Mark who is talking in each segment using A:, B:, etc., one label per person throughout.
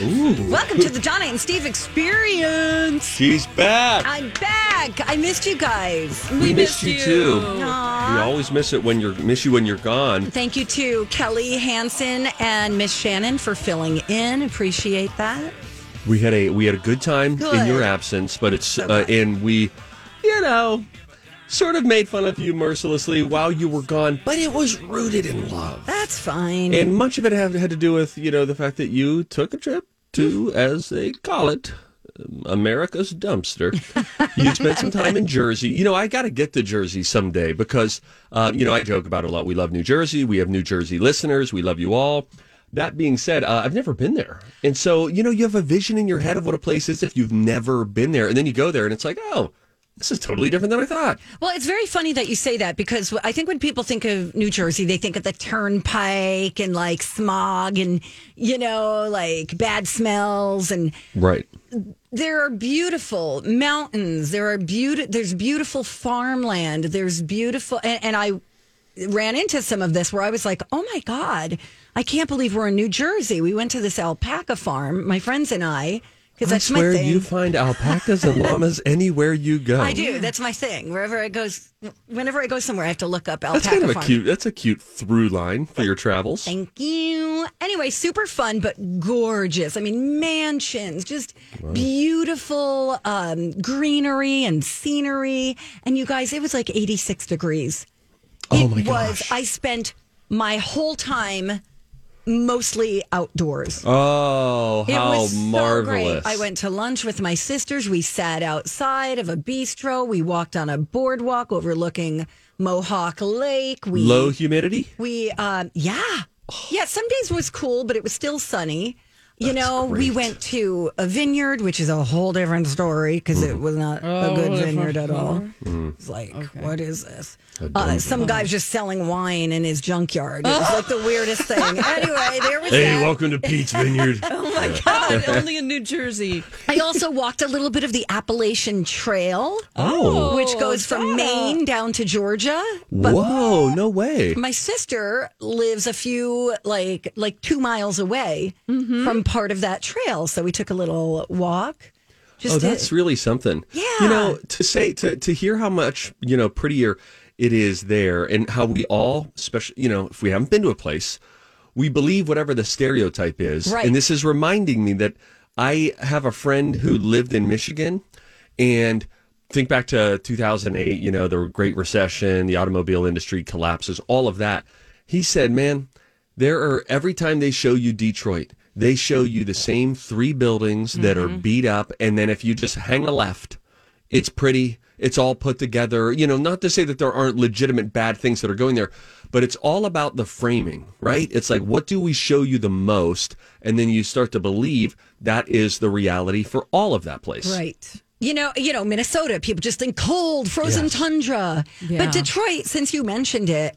A: Woo! Welcome to the Donna and Steve experience.
B: She's back.
A: I'm back. I missed you guys.
B: We, missed you, too.
A: Aw.
B: We always miss it when you're miss you when you're gone.
A: Thank you to Kelly Hansen and Miss Shannon for filling in. Appreciate that.
B: We had a we had a good time in your absence, but it's
A: So
B: uh, and we, you know, sort of made fun of you mercilessly while you were gone, but it was rooted in love,
A: That's fine.
B: and much of it had, had to do with you know the fact that you took a trip to, as they call it. America's dumpster. you spent some time in Jersey. You know, I got to get to Jersey someday because, uh, you know, I joke about it a lot. We love New Jersey. We have New Jersey listeners. We love you all. That being said, uh, I've never been there. And so, you know, you have a vision in your head of what a place is if you've never been there. And then you go there and it's like, oh, this is totally different than I thought.
A: Well, it's very funny that you say that because I think when people think of New Jersey, they think of the turnpike and like smog and, you know, like bad smells and
B: Right.
A: there are beautiful mountains. There are beautiful. There's beautiful farmland. There's beautiful, and, and I ran into some of this where I was like, "Oh my god, I can't believe we're in New Jersey." We went to this alpaca farm, my friends and I, because
B: I
A: that's my
B: swear
A: thing.
B: you find alpacas and llamas anywhere you go.
A: I do. That's my thing. Wherever I goes, whenever I go somewhere, I have to look up alpaca
B: That's kind of a cute. That's a cute through line for your travels.
A: Thank you. Anyway, super fun, but gorgeous. I mean, mansions, just beautiful um, greenery and scenery. And you guys, it was like 86 degrees.
B: Oh
A: it
B: my
A: was.
B: gosh.
A: I spent my whole time mostly outdoors.
B: Oh,
A: It
B: how
A: was so
B: marvelous!
A: great. I went to lunch with my sisters. We sat outside of a bistro. We walked on a boardwalk overlooking Mohawk Lake. We
B: Low humidity.
A: we, um, yeah, yeah. Some days was cool, but it was still sunny. You
B: That's
A: know, we went to a vineyard, which is a whole different story because it was not a good vineyard at all. It's like, what is this? Uh, some guy's just selling wine in his junkyard. It was like the weirdest thing. Anyway, there was
B: Hey,
A: that.
B: welcome to Pete's Vineyard.
C: Oh my God, only in New Jersey.
A: I also walked a little bit of the Appalachian Trail,
B: oh,
A: which goes from
C: Donna.
A: Maine down to Georgia. But
B: whoa! No way.
A: my sister lives a few like like two miles away
C: Mm-hmm.
A: from part of that trail so we took a little walk just
B: Oh,
A: to-
B: that's really something.
A: Yeah.
B: You know, to say to to hear how much you know prettier it is there, and how we all, especially you know, if we haven't been to a place, we believe whatever the stereotype is.
A: Right.
B: And this is reminding me that I have a friend who lived in Michigan, and think back to 2008. You know, the Great Recession, the automobile industry collapses, all of that. He said, "Man, there are every time they show you Detroit." They show you the same three buildings that are mm-hmm. beat up, and then if you just hang a left, it's pretty. It's all put together. You know, not to say that there aren't legitimate bad things that are going there, but it's all about the framing, right? It's like, what do we show you the most? And then you start to believe that is the reality for all of that place.
A: right you know you know minnesota people just think cold frozen
B: Yes.
A: tundra
C: Yeah.
A: but detroit since you mentioned it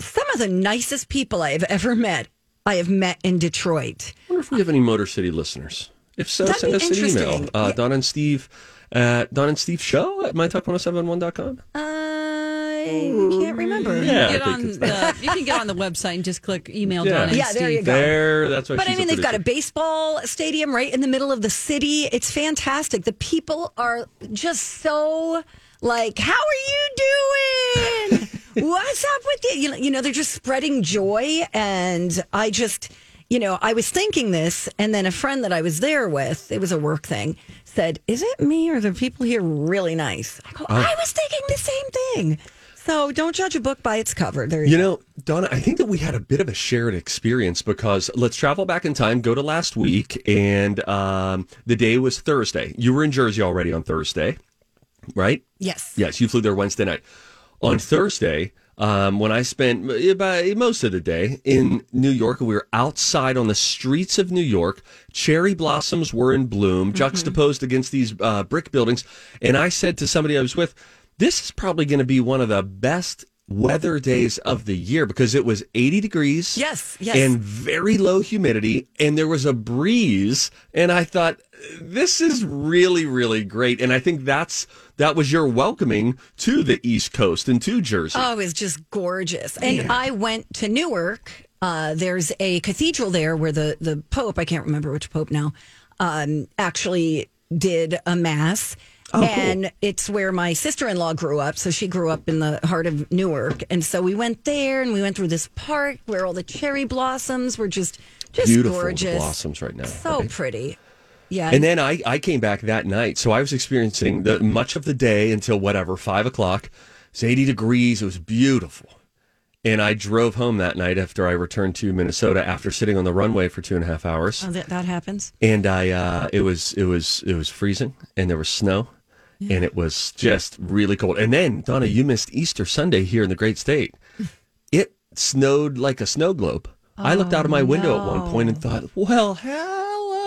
A: some of the nicest people i have ever met i have met in detroit
B: I wonder if we have any Motor City listeners. If so,
A: That'd
B: send us an email. Uh,
A: Yeah.
B: Don and Steve at Don and Steve Show at mytalk1071.com.
A: i can't remember
B: Yeah,
C: Get
B: I
C: on the, you can get on the website and just click email
B: Yeah.
C: Donna and
A: Yeah, there you
C: Steve.
A: go.
B: There, that's what
A: But I mean, they've got a baseball stadium right in the middle of the city. It's fantastic. The people are just so like, "How are you doing? What's up with you?" You know, you know, they're just spreading joy, and I just, you know, I was thinking this, and then a friend that I was there with, it was a work thing, said, "Is it me or are the people here really nice?" I go, "I was thinking the same thing." So don't judge a book by its cover. There you,
B: You know, Donna, I think that we had a bit of a shared experience because let's travel back in time, go to last week, and um, the day was Thursday. You were in Jersey already on Thursday, right?
A: Yes.
B: Yes, you flew there Wednesday night. On Thursday, um, when I spent about most of the day in New York, we were outside on the streets of New York. Cherry blossoms were in bloom, juxtaposed against these uh, brick buildings. And I said to somebody I was with, this is probably going to be one of the best weather days of the year because it was 80 degrees.
A: Yes, yes.
B: And very low humidity. And there was a breeze. And I thought, this is really, really great. And I think that's that was your welcoming to the East Coast and to Jersey.
A: Oh, it was just gorgeous. And I went to Newark. Uh, there's a cathedral there where the, the Pope, I can't remember which Pope now, um, actually did a mass. Oh, and it's where my sister in law grew up. So she grew up in the heart of Newark. And so we went there and we went through this park where all the cherry blossoms were just just
B: Beautiful
A: gorgeous.
B: blossoms right now.
A: So
B: right?
A: pretty. Yeah.
B: And then I, I came back that night. So I was experiencing the much of the day until whatever, five o'clock. It's 80 degrees. It was beautiful. And I drove home that night after I returned to Minnesota after sitting on the runway for two and a half hours.
A: Oh, that, that happens.
B: and I uh, it was it was it was freezing and there was snow and it was just really cold. And then Donna, you missed Easter Sunday here in the great state. It snowed like a snow globe. I looked out of my window at one point and thought, "Well,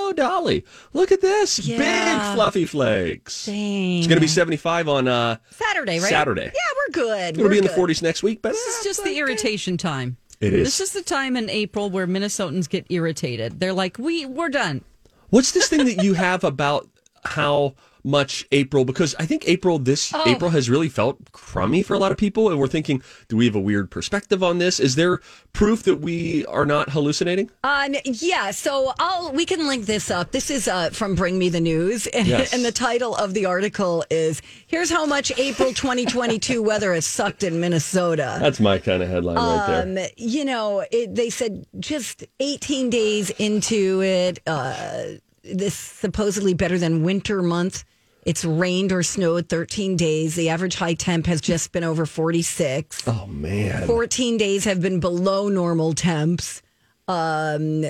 B: hello, Dolly. Look at this
A: Yeah.
B: big fluffy flakes."
A: Dang.
B: It's going to be 75 on uh
A: Saturday, right?
B: Saturday.
A: Yeah, we're good.
B: It'll
A: we're
B: be in the 40s next week, but
C: This is just the irritation time.
B: It is.
C: This is the time in April where Minnesotans get irritated. They're like, "We we're done."
B: What's this thing that you have about how much April? Because I think April this
A: Oh.
B: April has really felt crummy for a lot of people, and we're thinking, do we have a weird perspective on this? Is there proof that we are not hallucinating?
A: Um, yeah, so I'll we can link this up. This is uh, from Bring Me the News, and,
B: Yes.
A: and the title of the article is "Here's how much April 2022 weather has sucked in Minnesota."
B: That's my kind of headline right there.
A: Um, you know, it, they said just 18 days into it, uh, this supposedly better than winter month. It's rained or snowed 13 days. The average high temp has just been over 46.
B: Oh man,
A: 14 days have been below normal temps. Um,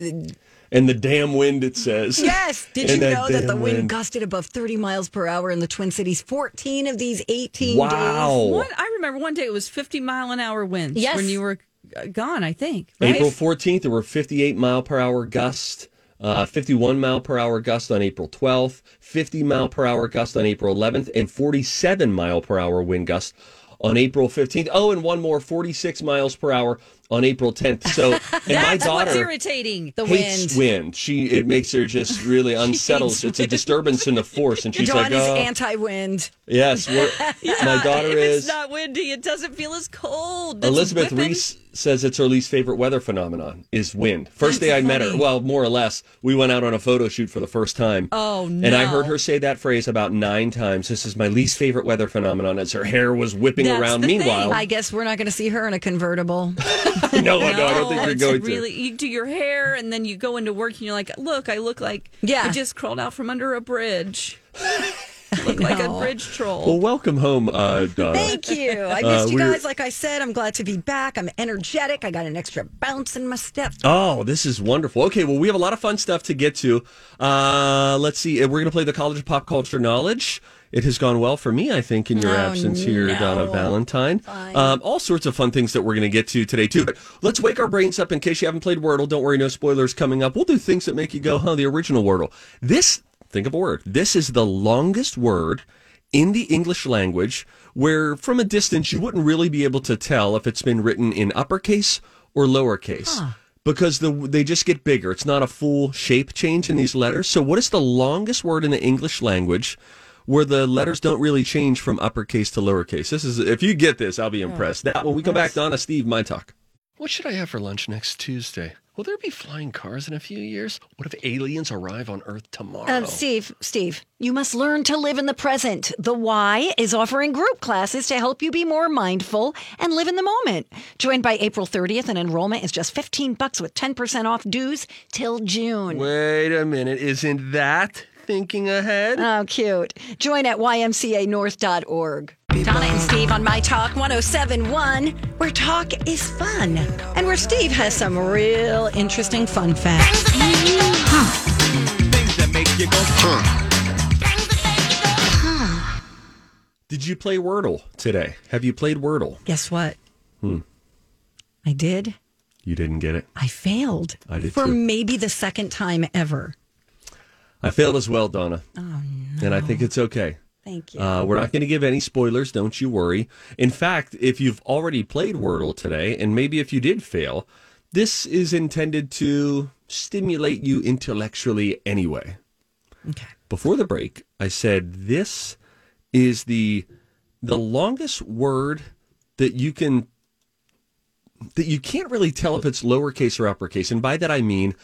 B: and the damn wind it says.
A: Yes. Did
B: And
A: you know that the
B: damn
A: wind gusted above 30 miles per hour in the Twin Cities? 14 of these 18
B: Wow.
C: One, I remember one day it was 50 mile an hour winds
A: Yes.
C: when you were uh, gone. I think. Right?
B: April 14th, there were 58 mile per hour gusts, uh, 51 mile per hour gust on April 12th, 50 mile per hour gust on April 11th, and 47 mile per hour wind gust on April 15th. Oh, and one more, 46 miles per hour on April 10th. So, and my
C: That's what's
B: daughter
C: irritating.
A: The
B: hates
A: wind.
B: wind. She it makes her just really unsettled. It's a disturbance in the force, and she's like,
A: is
B: oh,
A: anti-wind.
B: yes. We're, my daughter
C: if
B: is.
C: It's not windy. It doesn't feel as cold. It's
B: Elizabeth
C: whipping.
B: Ries says it's her least favorite weather phenomenon is wind. First day I met her, well, more or less, we went out on a photo shoot for the first time.
C: Oh, no!
B: And I heard her say that phrase about nine times. This is my least favorite weather phenomenon as her hair was whipping
C: That's
B: around.
C: the thing.
B: Meanwhile,
A: I guess we're not going to see her in a convertible.
B: no, no, I don't think you're going
C: really,
B: to.
C: You do your hair, and then you go into work, and you're like, "Look, I look like
A: Yeah.
C: I just crawled out from under a bridge. look like a bridge troll."
B: Well, welcome home, uh, Donna.
A: Thank you. I missed
B: Uh,
A: you
B: we're-
A: guys. Like I said, I'm glad to be back. I'm energetic. I got an extra bounce in my step.
B: Oh, this is wonderful. Okay, well, we have a lot of fun stuff to get to. Uh, let's see. We're going to play the College of Pop Culture Knowledge. It has gone well for me, I think, in your
A: Oh,
B: absence here,
A: no.
B: Donna Valentine. Um, all sorts of fun things that we're going to get to today, too. But let's wake our brains up in case you haven't played Wordle. Don't worry, no spoilers coming up. We'll do things that make you go, huh, the original Wordle. This, think of a word. This is the longest word in the English language where from a distance you wouldn't really be able to tell if it's been written in uppercase or lowercase. Because the they just get bigger. It's not a full shape change in these letters. So what is the longest word in the English language where the letters don't really change from uppercase to lowercase? This is if you get this, I'll be impressed. Now when we come back, Donna Steve, my talk. What should I have for lunch next Tuesday? Will there be flying cars in a few years? What if aliens arrive on Earth tomorrow?
A: Uh, Steve, Steve, you must learn to live in the present. The Y is offering group classes to help you be more mindful and live in the moment. Join by April 30th, and enrollment is just 15 bucks with 10% off dues till June.
B: Wait a minute, isn't that thinking ahead?
A: Oh, cute. Join at ymcanorth.org. Donna and Steve on My Talk 1071, where talk is fun and where Steve has some real interesting fun facts.
D: Things that make you go,
B: Did you play Wordle today? Have you played Wordle?
A: Guess what? Hmm. I did.
B: You didn't get it.
A: I failed
B: I did
A: for
B: too.
A: maybe the second time ever.
B: I failed as well, Donna. Oh, no. And I think it's okay.
A: Thank you.
B: Uh, we're not going to give any spoilers, don't you worry. In fact, if you've already played Wordle today, and maybe if you did fail, this is intended to stimulate you intellectually anyway.
A: okay.
B: Before the break, I said this is the the longest word that you can that you can't really tell if it's lowercase or uppercase, and by that I mean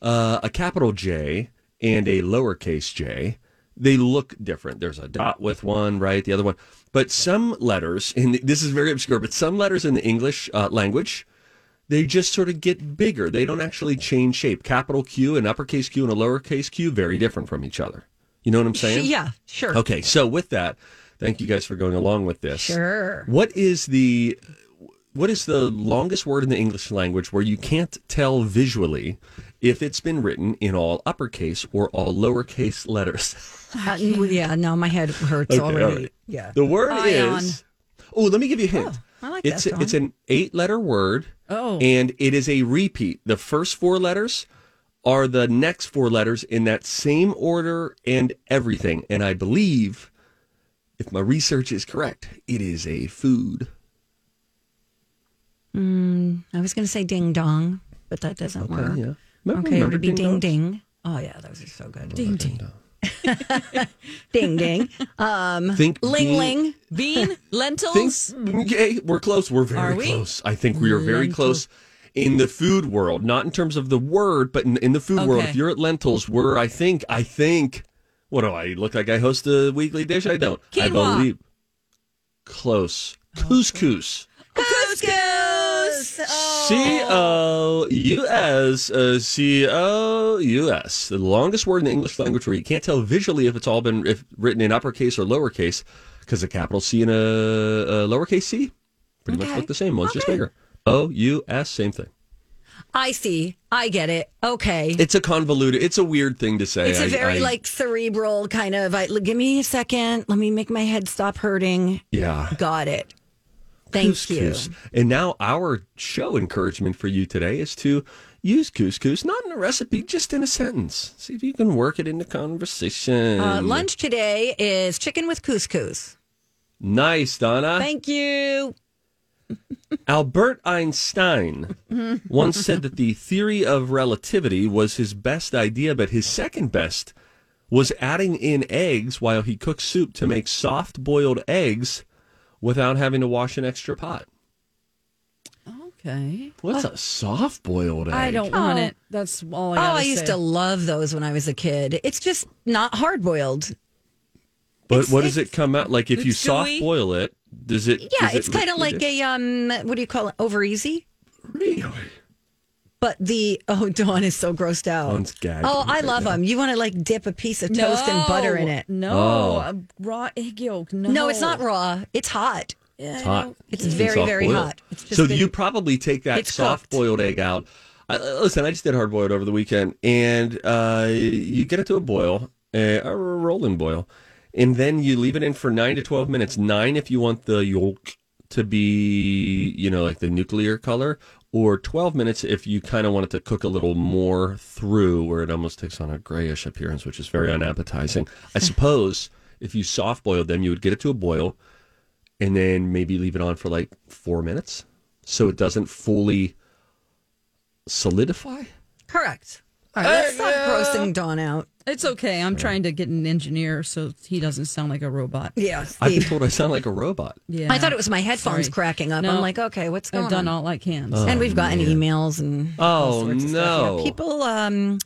B: uh, a capital J and a lowercase j. They look different. There's a dot with one, right? The other one, but some letters, and this is very obscure, but some letters in the English uh, language, they just sort of get bigger. They don't actually change shape. Capital Q and uppercase Q and a lowercase q, very different from each other. You know what I'm saying?
A: Yeah, sure.
B: Okay, so with that, thank you guys for going along with this.
A: Sure.
B: What is the what is the longest word in the English language where you can't tell visually if it's been written in all uppercase or all lowercase letters?
A: Uh, yeah, no, my head hurts
B: Okay,
A: already.
B: right.
A: Yeah.
B: The word
C: Ion.
B: is Oh, let me give you a hint.
A: I like
B: it's
A: that, Dawn.
B: it's an eight letter word.
C: Oh.
B: And it is a repeat. The first four letters are the next four letters in that same order and everything. And I believe, if my research is correct, it is a food.
A: I was going to say ding dong, but that doesn't work.
B: Yeah. Remember-
A: Okay, it would be ding
B: dongs?
A: ding. Oh yeah, those are so good. Ding ding. ding ding. Um,
B: Think
A: ling
B: bean-
A: ling.
C: Bean,
B: Think,
C: lentils.
B: okay, we're close. We're very
C: Are we?
B: close. I think we are very
C: Lentil.
B: close in the food world, not in terms of the word, but in, in the food world. If you're at lentils, we're, I think, I think, what do I look like? I host a weekly dish? I don't. I believe. Close. Couscous.
A: Couscous.
B: C O U S uh, C O U S. The longest word in the English language where you can't tell visually if it's all been if written in uppercase or lowercase because a capital C and a, a lowercase c pretty much look the same. One's just bigger. O U S, same thing.
A: I see. I get it. Okay.
B: It's a convoluted. It's a weird thing to say.
A: It's a very
B: I-
A: like cerebral kind of. I, give me a second. Let me make my head stop hurting.
B: yeah.
A: Got it. Thank
B: Couscous.
A: you.
B: And now our show encouragement for you today is to use couscous, not in a recipe, just in a sentence. See if you can work it into conversation.
A: Uh, lunch today is chicken with couscous.
B: Nice, Donna.
A: Thank you.
B: Albert Einstein once said that the theory of relativity was his best idea, but his second best was adding in eggs while he cooked soup to make soft boiled eggs without having to wash an extra pot.
C: Okay.
B: What's a soft boiled egg?
C: I don't want it. That's all I
A: Oh, I used
C: say.
A: to love those when I was a kid. It's just not hard boiled.
B: But
A: It's-
B: what does it come out like if you soft
C: chewy.
B: boil it? Does it?
A: Yeah,
B: is it
A: it's kind of like a um, what do you call it? Over easy.
B: Really?
A: But the oh, Dawn is so grossed out.
B: Dawn's gagging
A: oh, I
B: right
A: love
B: now.
A: them. You want to like dip a piece of toast and butter in it?
C: No,
B: Oh.
C: a raw egg yolk. No,
A: No, it's not raw. It's hot.
B: It's hot.
A: It's
B: been
A: very, very
B: soft-boiled.
A: hot. It's just
B: so
A: been-
B: you probably take that
A: It's
B: soft boiled egg out. I, listen, I just did hard boiled over the weekend, and uh, you get it to a boil, uh, a rolling boil, and then you leave it in for nine to twelve minutes. Nine if you want the yolk to be, you know, like the nuclear color, or twelve minutes if you kind of want it to cook a little more through, where it almost takes on a grayish appearance, which is very unappetizing. I suppose if you soft boiled them, you would get it to a boil and then maybe leave it on for like four minutes so it doesn't fully solidify.
A: Correct. All right, let's stop grossing Dawn out.
C: It's okay. I'm trying to get an engineer so he doesn't sound like a robot.
A: Yeah,
B: I've been
A: Steve.
B: told I sound like a robot.
C: Yeah.
A: I thought it was my headphones
C: Sorry.
A: cracking up.
C: No.
A: I'm like, okay, what's going
C: I've done
A: on?
C: all I can.
A: and we've gotten emails and all
B: Oh,
A: sorts of stuff.
B: no.
A: Yeah, people, um,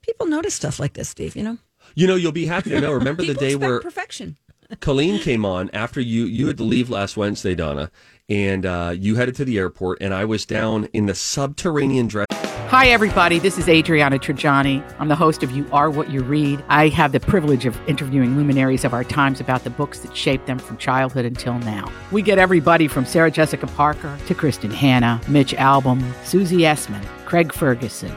A: people notice stuff like this, Steve. You know,
B: You know, you'll be happy to know. Remember the
C: People
B: day
C: expect
B: where
C: perfection.
B: Colleen came on after you you had to leave last Wednesday, Donna, and uh, you headed to the airport, and I was down in the subterranean dress.
E: Hi, everybody. This is Adriana Trigiani. I'm the host of You Are What You Read. I have the privilege of interviewing luminaries of our times about the books that shaped them from childhood until now. We get everybody from Sarah Jessica Parker to Kristin Hannah, Mitch Albom, Susie Essman, Craig Ferguson,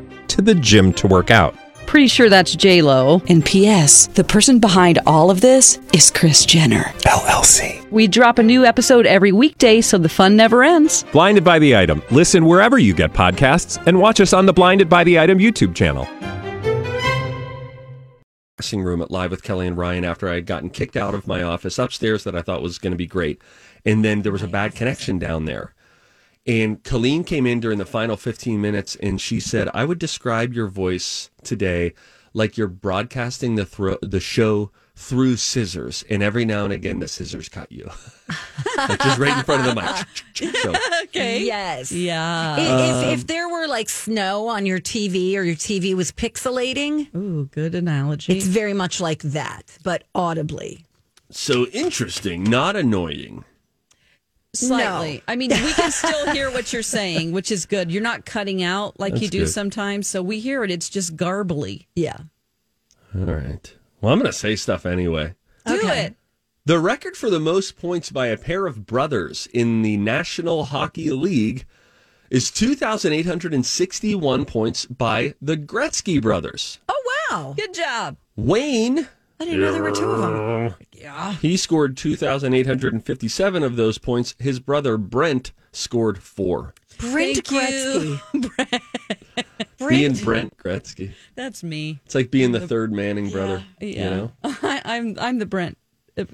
F: to the gym to work out.
C: Pretty sure that's J Lo.
G: And P.S. The person behind all of this is Kris Jenner
F: LLC.
C: We drop a new episode every weekday, so the fun never ends.
F: Blinded by the item. Listen wherever you get podcasts, and watch us on the Blinded by the Item YouTube channel.
B: dressing room at Live with Kelly and Ryan after I had gotten kicked out of my office upstairs that I thought was going to be great. And then there was a bad connection down there. And Colleen came in during the final 15 minutes and she said, I would describe your voice today like you're broadcasting the, thro- the show through scissors. And every now and again, the scissors cut you. like just right in front of the mic. So,
C: Okay.
A: Yes.
C: Yeah.
A: I- If, um, if there were like snow on your TV or your TV was pixelating,
C: Ooh, good analogy.
A: it's very much like that, but audibly.
B: so interesting, not annoying.
C: Slightly. I mean, we can still hear what you're saying, which is good. You're not cutting out like you do
B: good.
C: sometimes. So we hear it. It's just garbly.
A: Yeah.
B: All right. Well, I'm going to say stuff anyway.
C: Do
A: Okay.
C: it.
B: The record for the most points by a pair of brothers in the National Hockey League is 2,861 points by the Gretzky brothers.
A: Oh, wow.
C: Good job.
B: Wayne,
A: I didn't know there were two of them. Yeah.
B: He scored 2,857 of those points. His brother Brent scored four.
A: Brent
C: Thank
A: Gretzky.
C: you.
B: Being Brent Gretzky.
C: That's me.
B: It's like being the third Manning brother.
C: Yeah.
B: You know?
C: I, I'm I'm the Brent uh,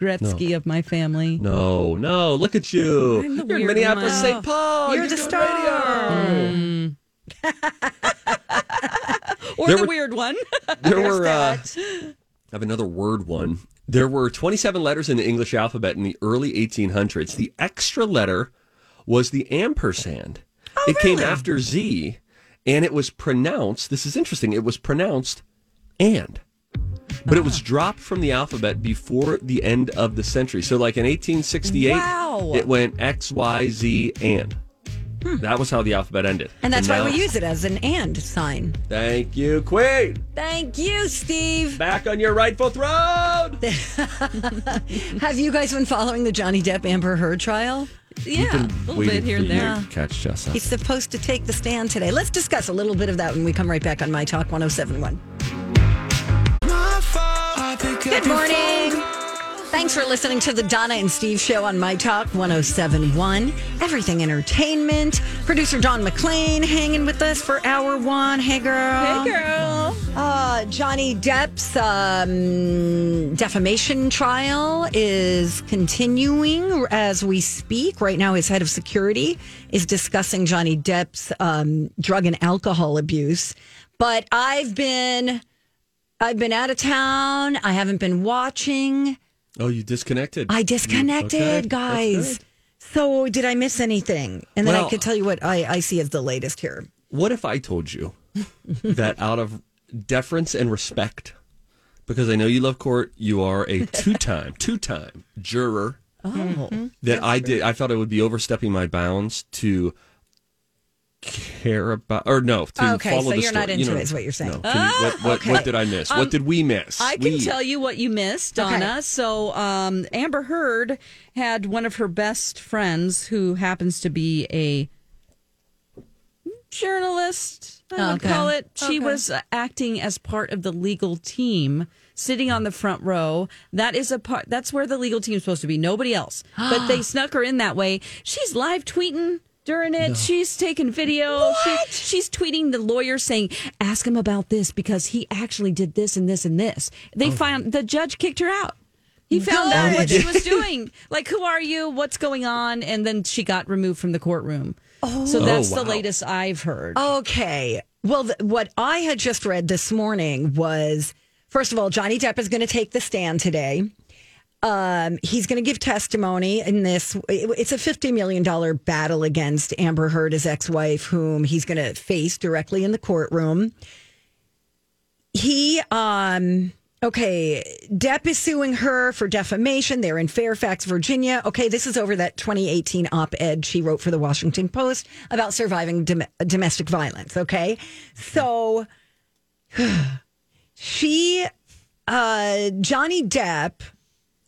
C: Gretzky of my family.
B: No, no, look at you.
C: I'm the
B: You're in Minneapolis. St. Paul.
A: You're the
B: doing
A: star.
C: Or
B: There
C: the
B: were-
C: weird one.
B: There were. Uh, I have another word one. There were 27 letters in the English alphabet in the early 1800s. The extra letter was the ampersand. Oh, it came after Z, and it was pronounced. This is interesting. It was pronounced and, but it was dropped from the alphabet before the end of the century. So, like in 1868,
C: Wow.
B: it went X, Y, Z, and. Hmm. That was how the alphabet ended.
A: And that's why
B: now-
A: we use it as an and sign.
B: Thank you, Queen.
A: Thank you, Steve.
B: Back on your rightful throne.
A: Have you guys been following the Johnny Depp Amber Heard trial?
C: yeah, a little bit here and there.
B: Catch Jess up.
A: He's supposed to take the stand today. Let's discuss a little bit of that when we come right back on My Talk 1071. Good morning. Thanks for listening to the Donna and Steve show on My Talk 1071. Everything Entertainment. Producer Don McClain hanging with us for hour one. Hey, girl.
C: Hey, girl.
A: Uh, Johnny Depp's um, defamation trial is continuing as we speak. Right now, his head of security is discussing Johnny Depp's um, drug and alcohol abuse. But I've been, I've been out of town. I haven't been watching.
B: Oh, you disconnected.
A: I disconnected,
B: Okay,
A: guys. So did I miss anything? And then I
B: Well-
A: could tell you what I, I see as the latest here.
B: What if I told you that out of deference and respect, because I know you love court, you are a two-time, two-time juror.
A: Oh,
B: That I did. I thought it would be overstepping my bounds to care about, or no, to
A: Okay,
B: follow
A: so
B: the
A: you're not
B: story.
A: into
B: know,
A: it, is what you're saying.
B: No. Can you- what, what,
A: okay.
B: what did I miss? what did we miss?
C: I can
B: We.
C: tell you what you missed, Donna.
A: Okay.
C: So, um, Amber Heard had one of her best friends who happens to be a journalist, I would
A: Okay.
C: call it. She
A: Okay.
C: was acting as part of the legal team, sitting on the front row. That is a part. That's where the legal team is supposed to be. Nobody else. but they snuck her in that way. She's live tweeting. During it, she's taking video. She, she's tweeting the lawyer saying, "Ask him about this because he actually did this and this and this." They found the judge kicked her out. He found out what she was doing. Like, who are you? What's going on? And then she got removed from the courtroom. Oh, so that's
B: Oh,
C: the latest I've heard.
A: Okay. Well, th- what I had just read this morning was first of all, Johnny Depp is going to take the stand today. Um, he's going to give testimony in this. It's a $50 million battle against Amber Heard, his ex wife, whom he's going to face directly in the courtroom. He, um, okay, Depp is suing her for defamation. They're in Fairfax, Virginia. Okay, this is over that 2018 op ed she wrote for the Washington Post about surviving dom- domestic violence. Okay, so she, uh, Johnny Depp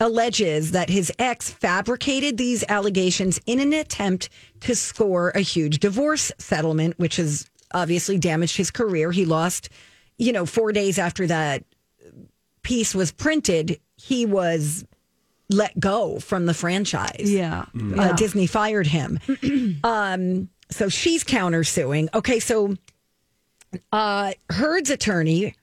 A: alleges that his ex fabricated these allegations in an attempt to score a huge divorce settlement, which has obviously damaged his career. He lost, you know, four days after that piece was printed, he was let go from the franchise.
C: Yeah.
A: Uh, Disney fired him. um, so she's countersuing. Okay, so uh, Heard's attorney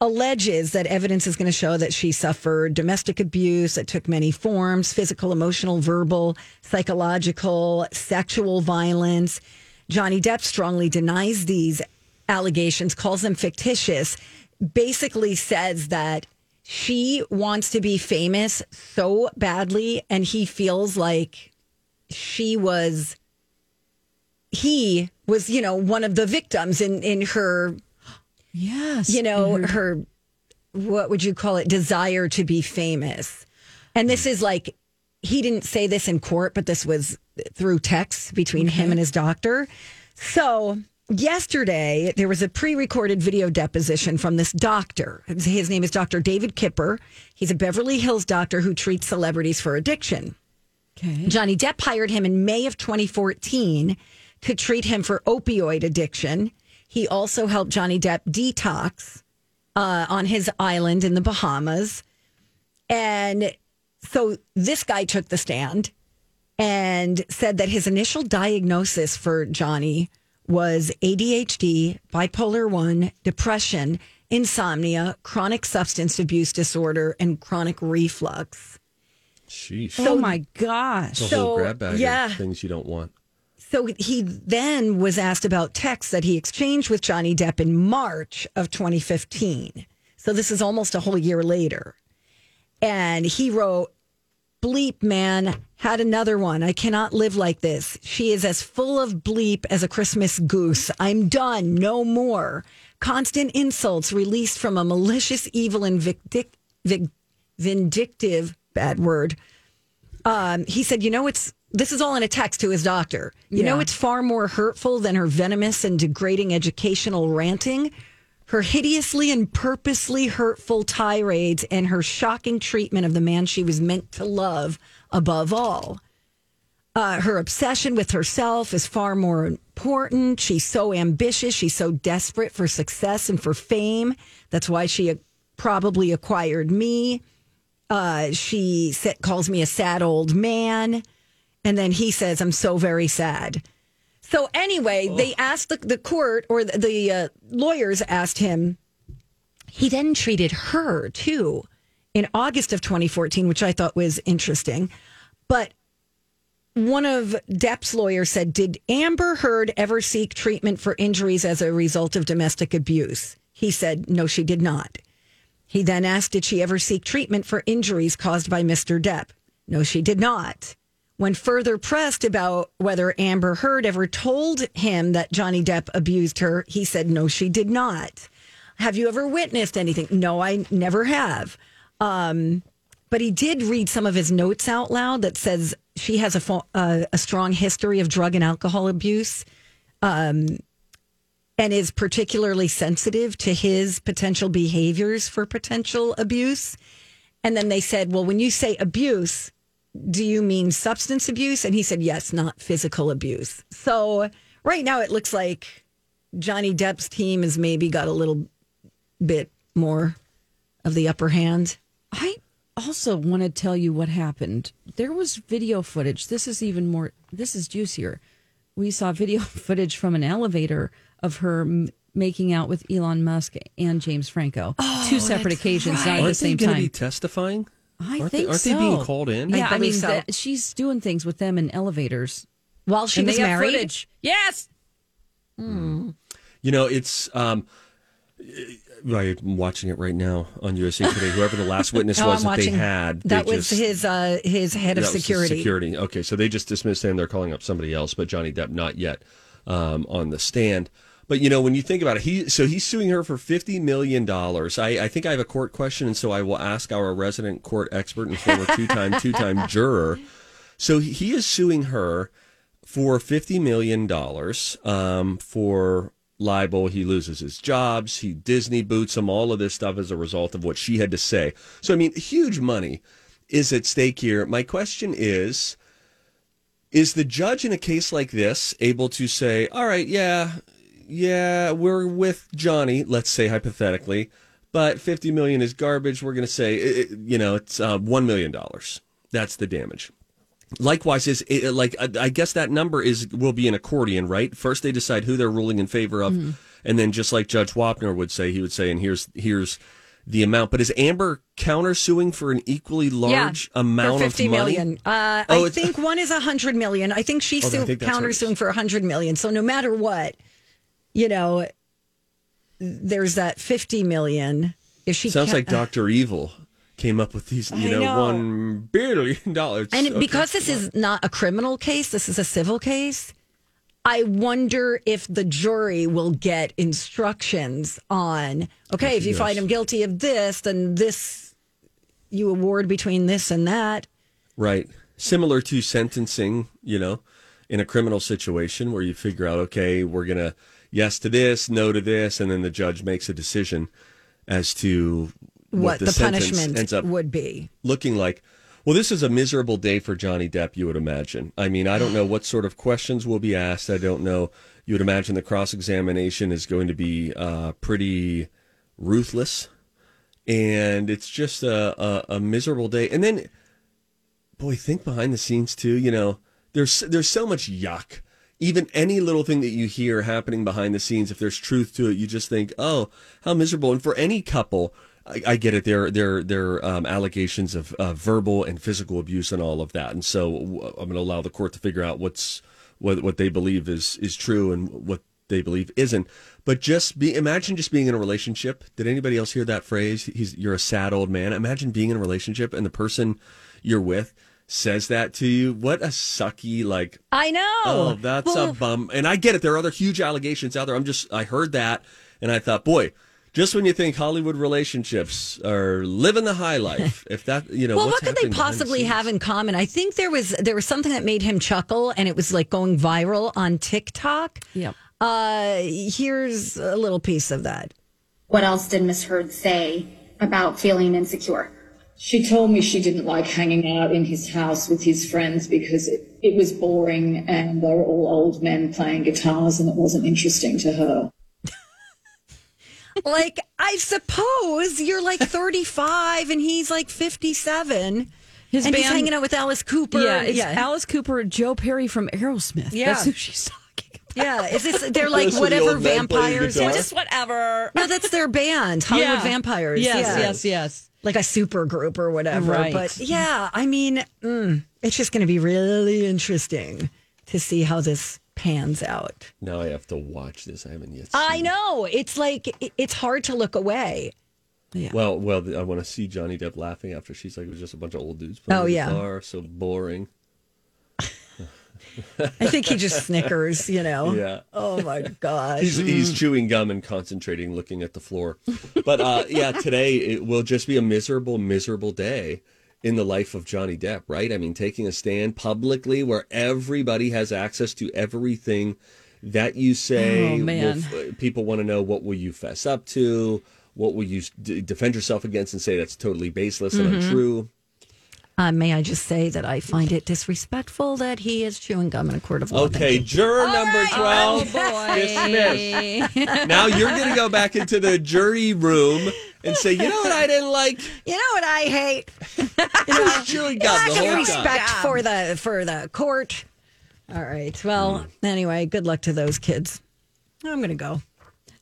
A: alleges that evidence is going to show that she suffered domestic abuse that took many forms physical, emotional, verbal, psychological, sexual violence. Johnny Depp strongly denies these allegations, calls them fictitious, basically says that she wants to be famous so badly, and he feels like she was he was you know one of the victims in in her
C: Yes.
A: you know mm-hmm. her what would you call it? Desire to be famous. And this is like he didn't say this in court but this was through text between him and his doctor. So yesterday there was a pre-recorded video deposition from this doctor. His name is dr david kipper. He's a beverly hills doctor who treats celebrities for addiction.
C: Okay.
A: Johnny Depp hired him in May of 2014 to treat him for opioid addiction. He also helped Johnny Depp detox uh, on his island in the Bahamas. And so this guy took the stand and said that his initial diagnosis for Johnny was ADHD, bipolar 1, depression, insomnia, chronic substance abuse disorder, and chronic reflux.
B: Sheesh.
C: oh my gosh.
B: It's a whole
A: so,
B: grab bag
A: yeah.
B: of things you don't want.
A: So he then was asked about texts that he exchanged with Johnny Depp in March of 2015. So this is almost a whole year later. And he wrote, Bleep, man, had another one. I cannot live like this. She is as full of bleep as a Christmas goose. I'm done. No more. Constant insults released from a malicious, evil, and vic- vindictive, bad word, um, he said, you know, it's this is all in a text to his doctor. You know, it's far more hurtful than her venomous and degrading educational ranting, her hideously and purposely hurtful tirades, and her shocking treatment of the man she was meant to love above all. Uh, her obsession with herself is far more important. She's so ambitious. She's so desperate for success and for fame. That's why she uh, probably acquired me. Uh, she calls me a sad old man. And then he says, I'm so very sad. So, anyway, they asked the, the court or the, the uh, lawyers asked him. He then treated her too in August of 2014, which I thought was interesting. But one of Depp's lawyers said, Did Amber Heard ever seek treatment for injuries as a result of domestic abuse? He said, No, she did not. He then asked, Did she ever seek treatment for injuries caused by Mr. Depp? No, she did not. When further pressed about whether Amber Heard ever told him that Johnny Depp abused her, he said, No, she did not. Have you ever witnessed anything? No, I never have. Um, but he did read some of his notes out loud that says she has a, fo- uh, a strong history of drug and alcohol abuse um, and is particularly sensitive to his potential behaviors for potential abuse. And then they said, Well, when you say abuse, do you mean substance abuse? And he said, Yes, not physical abuse. So right now it looks like Johnny Depp's team has maybe got a little bit more of the upper hand.
C: I also want to tell you what happened. There was video footage. This is even more, this is juicier. We saw video footage from an elevator of her m- making out with Elon Musk and James Franco. Oh, Two separate occasions, not at the
B: Aren't they
C: same
B: going to
C: time.
B: be testifying?
C: I
B: aren't
C: think
B: they, aren't
C: so.
B: they being called in?
C: Yeah, I,
A: believe
C: mean,
A: so.
C: that- she's doing things with them in elevators.
A: While she
C: And
A: was
C: they have
A: married.
C: footage. Yes.
B: You know, it's um, I'm watching it right now on USA Today. Whoever the last witness
A: Oh,
B: was
A: I'm
B: that they had, they
A: That was
B: just-
A: his uh, his head of security.
B: security. Okay, so they just dismissed him. They're calling up somebody else, but Johnny Depp not yet um, on the stand. But you know, when you think about it, he so he's suing her for fifty million dollars. I, I think I have a court question, and so I will ask our resident court expert and former two time two time juror. So he- he is suing her for fifty million dollars um, for libel. He loses his jobs. He Disney boots him. All of this stuff as a result of what she had to say. So I mean, huge money is at stake here. My question is. Is the judge in a case like this able to say, all right, yeah, yeah, we're with Johnny, let's say hypothetically, but 50 million is garbage. We're going to say, it, it- you know, it's uh, $1 million. That's the damage. Likewise, is it, like I guess that number is will be an accordion, right? First, they decide who they're ruling in favor of,
A: Mm-hmm.
B: and then just like Judge Wapner would say, he would say, and here's here's the amount. But is Amber countersuing for an equally large amount
A: for
B: of money?
A: million. Uh,
B: Oh,
A: I think one is a hundred million. I think she's
B: Oh,
A: su-
B: think that's what it is.
A: countersuing for a hundred million. So no matter what, you know, there's that fifty million. If she
B: Sounds
A: ca-
B: like Doctor uh, Evil came up with these, you know,
A: know.
B: one billion dollars.
A: And
B: Okay.
A: because this is not a criminal case, this is a civil case. I wonder if the jury will get instructions on okay, if you
B: Yes.
A: find him guilty of this, then this you award between this and that.
B: right, similar to sentencing, you know, in a criminal situation where you figure out, okay, we're gonna yes to this, no to this, and then the judge makes a decision as to what,
A: What, the,
B: sentence
A: punishment
B: ends up
A: would be.
B: looking like. Well, this is a miserable day for Johnny Depp, you would imagine. I mean, I don't know what sort of questions will be asked. I don't know. You would imagine the cross examination is going to be uh, pretty ruthless. And it's just a, a, a miserable day. And then, boy, think behind the scenes too. You know, there's there's so much yuck. Even any little thing that you hear happening behind the scenes, if there's truth to it, you just think, oh, how miserable. And for any couple, I, I get it. There, there, there um, allegations of uh, verbal and physical abuse and all of that. And so I'm going to allow the court to figure out what's what what they believe is is true and what they believe isn't. But just be imagine just being in a relationship. Did anybody else hear that phrase? He's you're a sad old man. Imagine being in a relationship and the person you're with says that to you. What a sucky like
A: I know.
B: Oh, that's
A: Well,
B: a bum. And I get it. There are other huge allegations out there. I'm just, I heard that and I thought, boy, just when you think Hollywood relationships are living the high life, if that, you know,
A: Well,
B: what's
A: what could they
B: happening behind the
A: possibly have in common? I think there was there was something that made him chuckle, and it was like going viral on TikTok.
C: Yep.
A: Uh, here's a little piece of that.
H: What else did Miss Heard say about feeling insecure?
I: She told me she didn't like hanging out in his house with his friends because it, it was boring and they were all old men playing guitars and it wasn't interesting to her.
A: Like, I suppose you're like 35 and he's like 57.
C: His
A: and he's hanging out with Alice Cooper.
C: Yeah, it's Alice Cooper, Joe Perry from Aerosmith.
A: Yeah.
C: That's who she's talking about.
A: Yeah, is this? They're like
B: Those are the
A: whatever
B: old men playing
A: vampires.
B: guitar?
C: Just whatever.
A: No, that's their band, Hollywood
C: Yeah.
A: Vampires.
C: Yes,
A: yeah.
C: yes, yes.
A: Like a super group or whatever.
C: Right.
A: But yeah, I mean, mm, it's just going to be really interesting to see how this pans out.
B: Now I have to watch this. I haven't yet.
A: I
B: seen-
A: know it's like it- it's hard to look away.
B: Well, well, I want to see Johnny Depp laughing after she's like, it was just a bunch of old dudes playing
A: Oh, yeah.
B: guitar. So boring.
A: I think he just snickers, you know.
B: Yeah.
A: Oh my gosh.
B: He's, he's chewing gum and concentrating, looking at the floor. But uh, yeah, today it will just be a miserable, miserable day in the life of Johnny Depp, right? I mean, taking a stand publicly where everybody has access to everything that you say.
C: Oh, man.
B: People want to know what will you fess up to? What will you d- defend yourself against and say that's totally baseless and untrue?
A: Uh, may I just say that I find it disrespectful that he is chewing gum in a court of law.
B: Okay, juror number 12
C: boy.
B: dismissed. Now you're going to go back into the jury room and say, you know what I didn't like?
A: You know what I hate?
B: He's chewing gum
A: lack
B: the
A: of
B: whole
A: respect
B: time.
A: for the for the court. All right. Well, anyway, good luck to those kids. I'm going to go.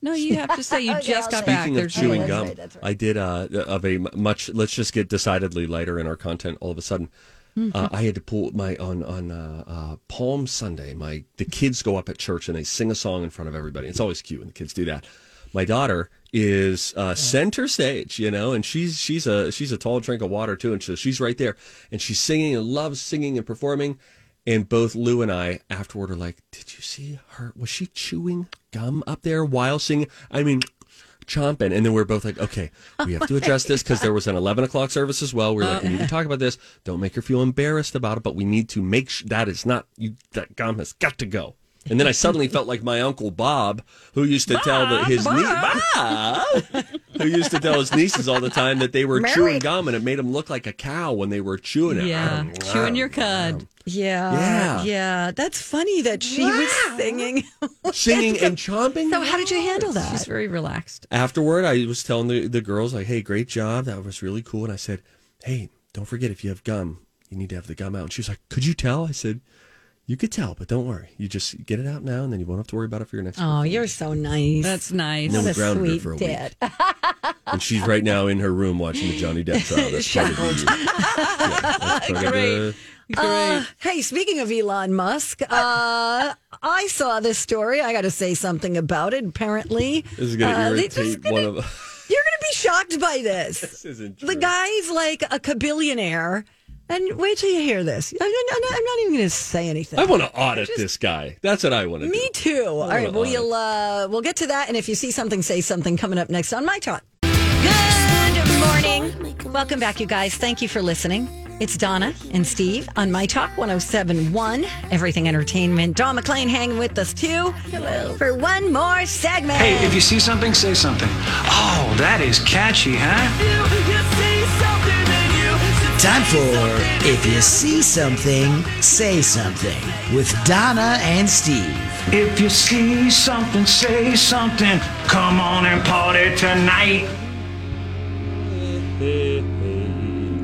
C: No, you have to say you just got back.
B: Speaking of chewing
C: no-
B: gum,
A: right, that's right.
B: I did uh, of a much. Let's just get decidedly lighter in our content all of a sudden. Uh, I had to pull my on on uh, uh, Palm Sunday. My the kids go up at church and they sing a song in front of everybody. It's always cute when the kids do that. My daughter is uh, center stage, you know, and she's she's a she's a tall drink of water too, and so she's right there, and she's singing and loves singing and performing. And both Lou and I afterward are like, "Did you see her? Was she chewing gum up there while singing? I mean, chomping." And then we're both like, "Okay, we have to address this because there was an eleven o'clock service as well. We're like, we need to talk about this. Don't make her feel embarrassed about it, but we need to make sh- that is not you. That gum has got to go." And then I suddenly felt like my uncle Bob, who used to tell the, his niece, Bob, who used to tell his nieces all the time that they were chewing gum, and it made them look like a cow when they were chewing it.
C: Yeah, chewing your cud.
A: Yeah,
B: Yeah.
A: yeah. That's funny that she was singing.
B: singing and chomping.
A: So how did you handle that?
C: She's very relaxed.
B: Afterward, I was telling the, the girls, like, hey, great job. That was really cool. And I said, hey, don't forget if you have gum, you need to have the gum out. And she was like, could you tell? I said, you could tell, but don't worry. You just get it out now, and then you won't have to worry about it for your next.
A: Oh, you're so nice.
C: That's nice.
B: And then we
A: what a
B: grounded her for a
A: dad.
B: week. And she's right now in her room watching the Johnny Depp trial. That's probably, yeah, that's probably
C: Great.
B: the-
A: Uh, hey, speaking of Elon Musk, uh, I saw this story. I got to say something about it. Apparently,
B: This is going to
A: Uh, this is
B: irritate one of
A: you're going to be shocked by this.
B: This isn't true.
A: The guy's like a kabillionaire. And wait till you hear this. I'm not, I'm not- I'm not even going to say anything.
B: I want to audit this guy. That's what I want to do.
A: Me too. All right,
B: wanna
A: we'll uh, we'll get to that, and if you see something, say something. Coming up next on my talk. Good morning. Welcome back, you guys. Thank you for listening. It's Donna and Steve on My Talk 1071, Everything Entertainment. Dawn McClain hanging with us too. Hello. For one more segment.
D: Hey, if you see something, say something. Oh, that is catchy, huh?
J: Time for If You See Something, Say Something with Donna and Steve.
D: If you see something, say something. Come on and party tonight.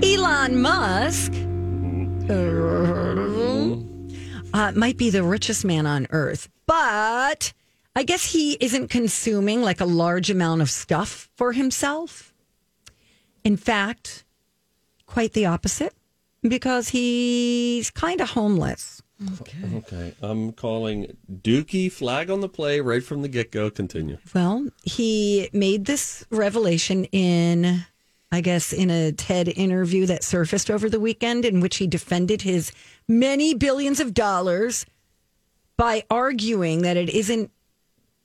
A: Elon Musk uh, might be the richest man on earth, but I guess he isn't consuming like a large amount of stuff for himself. In fact, quite the opposite, because he's kind of homeless.
B: Okay, I'm calling Dookie flag on the play right from the get go. Continue.
A: Well, he made this revelation in, I guess, in a TED interview that surfaced over the weekend, in which he defended his many billions of dollars by arguing that it isn't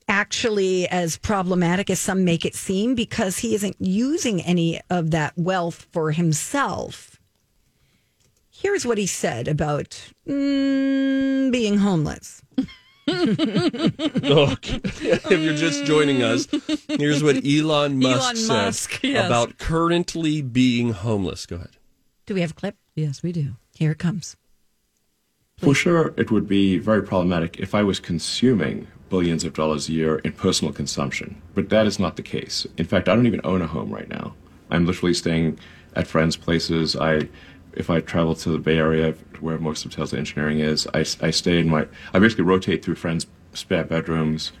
A: actually as problematic as some make it seem because he isn't using any of that wealth for himself. Here's what he said about mm, being homeless.
B: Look, if you're just joining us, here's what Elon Musk
C: Elon
B: said
C: Musk, yes.
B: about currently being homeless. Go ahead.
A: Do we have a clip?
C: Yes, we do.
A: Here it comes.
K: For sure, it would be very problematic if I was consuming billions of dollars a year in personal consumption, but that is not the case. In fact, I don't even own a home right now. I'm literally staying at friends' places. I, if I travel to the Bay Area, where most of Tesla engineering is, I, I stay in my. I basically rotate through friends' spare bedrooms.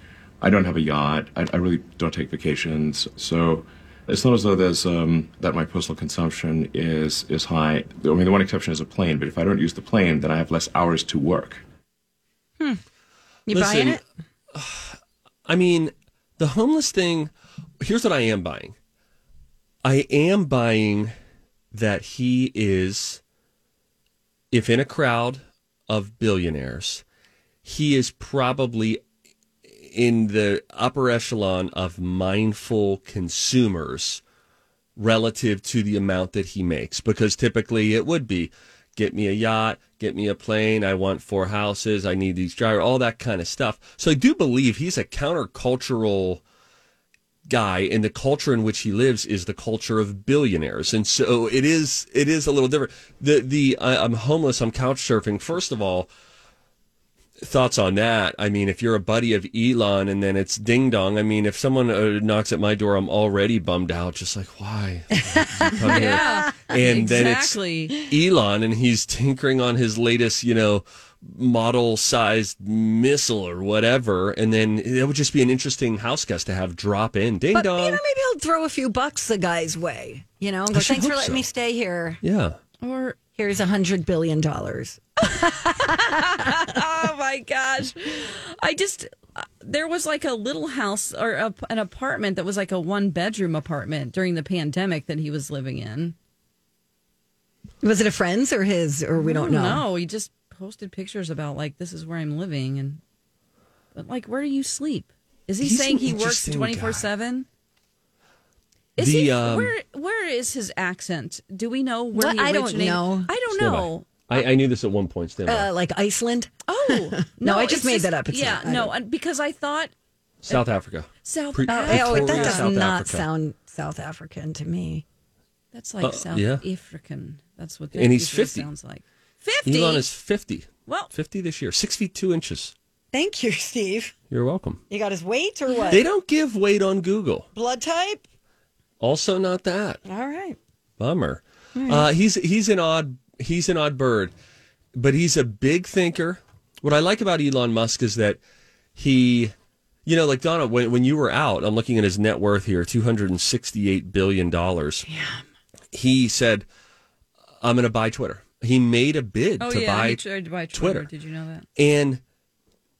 K: I don't have a yacht. I, I really don't take vacations. So it's not as though there's um, that my personal consumption is is high. I mean, the one exception is a plane. But if I don't use the plane, then I have less hours to work. Hmm.
A: You
B: Listen,
A: buying it?
B: I mean, the homeless thing, here's what I am buying. I am buying that he is, if in a crowd of billionaires, he is probably in the upper echelon of mindful consumers relative to the amount that he makes because typically it would be get me a yacht get me a plane i want four houses i need these drivers all that kind of stuff. So i do believe he's a countercultural guy and the culture in which he lives is the culture of billionaires. And so it is it is a little different. The the I, i'm homeless i'm couch surfing. First of all thoughts on that. I mean, if you're a buddy of Elon and then it's ding dong, I mean, if someone uh, knocks at my door, I'm already bummed out. Just like, why? Come.
C: Yeah,
B: And then it's Elon and he's tinkering on his latest, you know, model sized missile or whatever. And then it would just be an interesting house guest to have drop in. Ding
A: But,
B: dong.
A: you know, maybe he'll throw a few bucks the guy's way, you know, and go, thanks for letting
B: so.
A: me stay here.
B: yeah.
C: Or
A: Here's a hundred billion dollars.
C: oh my gosh. I just, uh, there was like a little house or a, an apartment that was like a one bedroom apartment during the pandemic that he was living in.
A: Was it a friend's or his, or we don't know?
C: No, he just posted pictures about like, this is where I'm living. And, but like, where do you sleep? Is he
B: He's
C: saying he works 24 7? Is
B: The,
C: he,
B: um,
C: where, where is his accent? Do we know where
A: What?
C: he
A: I don't know.
C: I don't
B: Stand by.
C: know.
B: I, I knew this at one point. Stand by.
A: Uh, like Iceland?
C: Oh
A: No, I just
C: it's
A: made that up. It's
C: yeah,
A: not- I
C: no,
A: don't-
C: uh, because I thought
B: South Africa.
C: South.
B: Pre-
A: Oh,
C: Africa.
A: oh, that
B: Victoria,
A: does
B: South
A: not
B: Africa.
A: sound South African to me.
C: That's like
B: Uh,
C: South
B: yeah.
C: African. That's what.
B: And he's
C: usually
B: 50.
C: Sounds like fifty.
B: Elon is 50.
C: Well-
B: 50 this year. Six feet two inches.
A: Thank you, Steve.
B: You're welcome.
A: You got his weight or what?
B: They don't give weight on Google.
A: Blood type?
B: Also, not that.
A: All right.
B: Bummer. Uh, he's he's an odd he's an odd bird, but he's a big thinker. What I like about Elon Musk is that he, you know, like Donna, when when you were out, I'm looking at his net worth here, two hundred and sixty eight billion dollars. Yeah. He said, "I'm going to buy Twitter." He made a bid
C: Oh
B: to
C: yeah,
B: buy
C: he tried to buy Twitter.
B: Twitter.
C: Did you know that?
B: And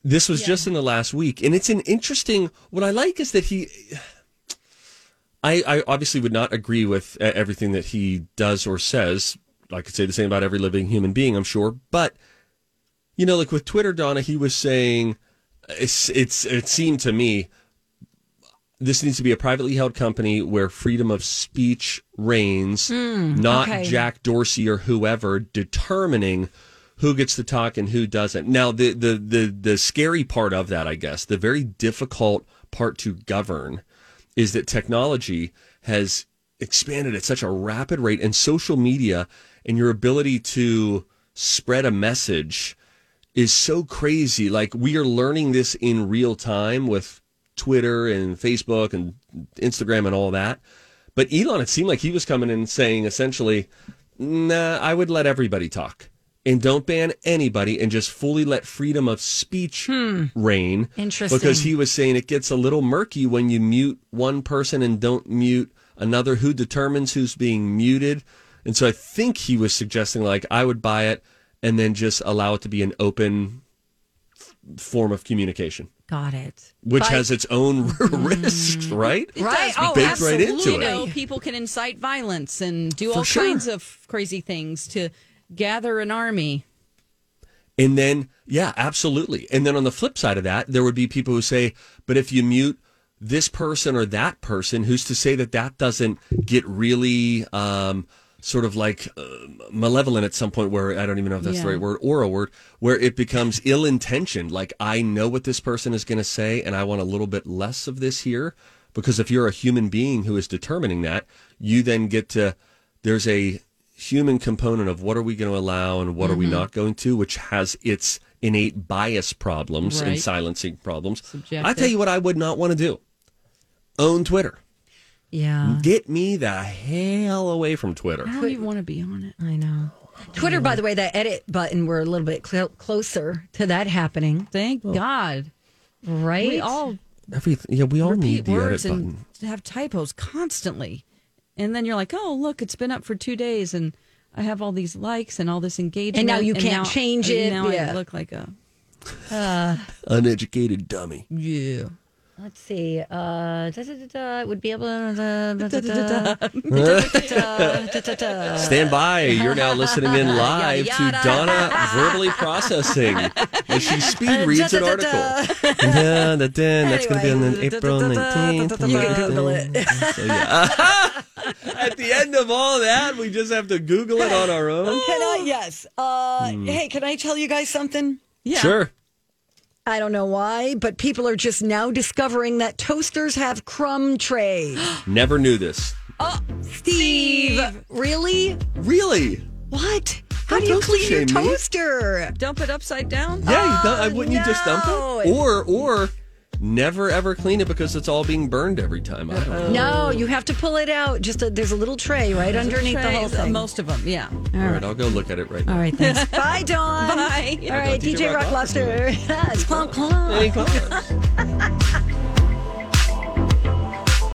B: this was just in the last week. And it's an interesting, what I like is that he, I, I obviously would not agree with uh, everything that he does or says. I could say the same about every living human being, I'm sure. But, you know, like with Twitter, Donna, he was saying, it's, it's, it seemed to me, this needs to be a privately held company where freedom of speech reigns, not
A: okay.
B: Jack Dorsey or whoever determining who gets to talk and who doesn't. Now, the, the, the, the scary part of that, I guess, the very difficult part to govern is that technology has expanded at such a rapid rate and social media and your ability to spread a message is so crazy. Like we are learning this in real time with Twitter and Facebook and Instagram and all that. But Elon, it seemed like he was coming in saying essentially, nah, I would let everybody talk and don't ban anybody and just fully let freedom of speech hmm. reign.
A: Interesting.
B: Because he was saying it gets a little murky when you mute one person and don't mute another. Who determines who's being muted? And so I think he was suggesting like I would buy it and then just allow it to be an open f- form of communication,
A: Got it.
B: which
A: By-
B: has its own hmm. risks, right?
A: Right.
C: does,
A: Oh,
B: baked right into
A: absolutely.
C: You know, people can incite violence and do
B: For
C: all
B: sure.
C: kinds of crazy things to gather an army.
B: And then, yeah, absolutely. And then on the flip side of that, there would be people who say, but if you mute this person or that person, who's to say that that doesn't get really um, sort of like uh, malevolent at some point where I don't even know if that's the right word or a word, where it becomes ill intentioned. Like, I know what this person is going to say, and I want a little bit less of this here. Because if you're a human being who is determining that, you then get to, there's a human component of what are we going to allow and what are we mm-hmm. not going to, which has its innate bias problems and silencing problems.
C: Subjective.
B: I tell you what, I would not want to do own Twitter.
A: Yeah.
B: Get me the hell away from Twitter.
C: I don't even want to be on it.
A: I know. Twitter, by the way, that edit button, we're a little bit cl- closer to that happening,
C: Thank God.
A: right?
C: We all
B: Everything. Yeah, we all need the edit button.
C: and have typos constantly. And then you're like, oh, look, it's been up for two days and I have all these likes and all this engagement.
A: And now you can't change it,
C: Now
A: yeah.
C: I look like a,
B: Uneducated dummy.
C: yeah.
A: Let's see. Uh, da, da, da, da, it would be able to.
B: Stand by. You're now listening in live
A: Yada,
B: to Donna verbally processing as she speed reads an article. Da, da, da, That's going to be on April 19th.
A: You can Google it.
B: So, yeah. At the end of all that, we just have to Google it on our own.
A: Can I? Yes. Uh, Hey, can I tell you guys something?
C: Yeah.
B: Sure.
A: I don't know why, but people are just now discovering that toasters have crumb trays.
B: Never knew this.
A: Oh, Steve, really?
B: Really?
A: What? How
B: Don't
A: do you
B: toaster
A: clean your
B: shame me.
A: toaster?
C: Dump it upside down?
B: Yeah, you don't, wouldn't you just dump
A: no.
B: it? Or or never ever clean it because it's all being burned every time. I don't know.
A: No, you have to pull it out. Just a, there's a little tray right underneath the whole
C: uh,
A: thing.
C: Most of them, yeah.
B: All right, I'll go look at it right now.
A: All right, thanks. Bye, Dawn.
C: Bye.
A: All right,
B: DJ
A: DJ
B: Rock
A: Rock Lobster. it's clunk clunk.
B: Any comments?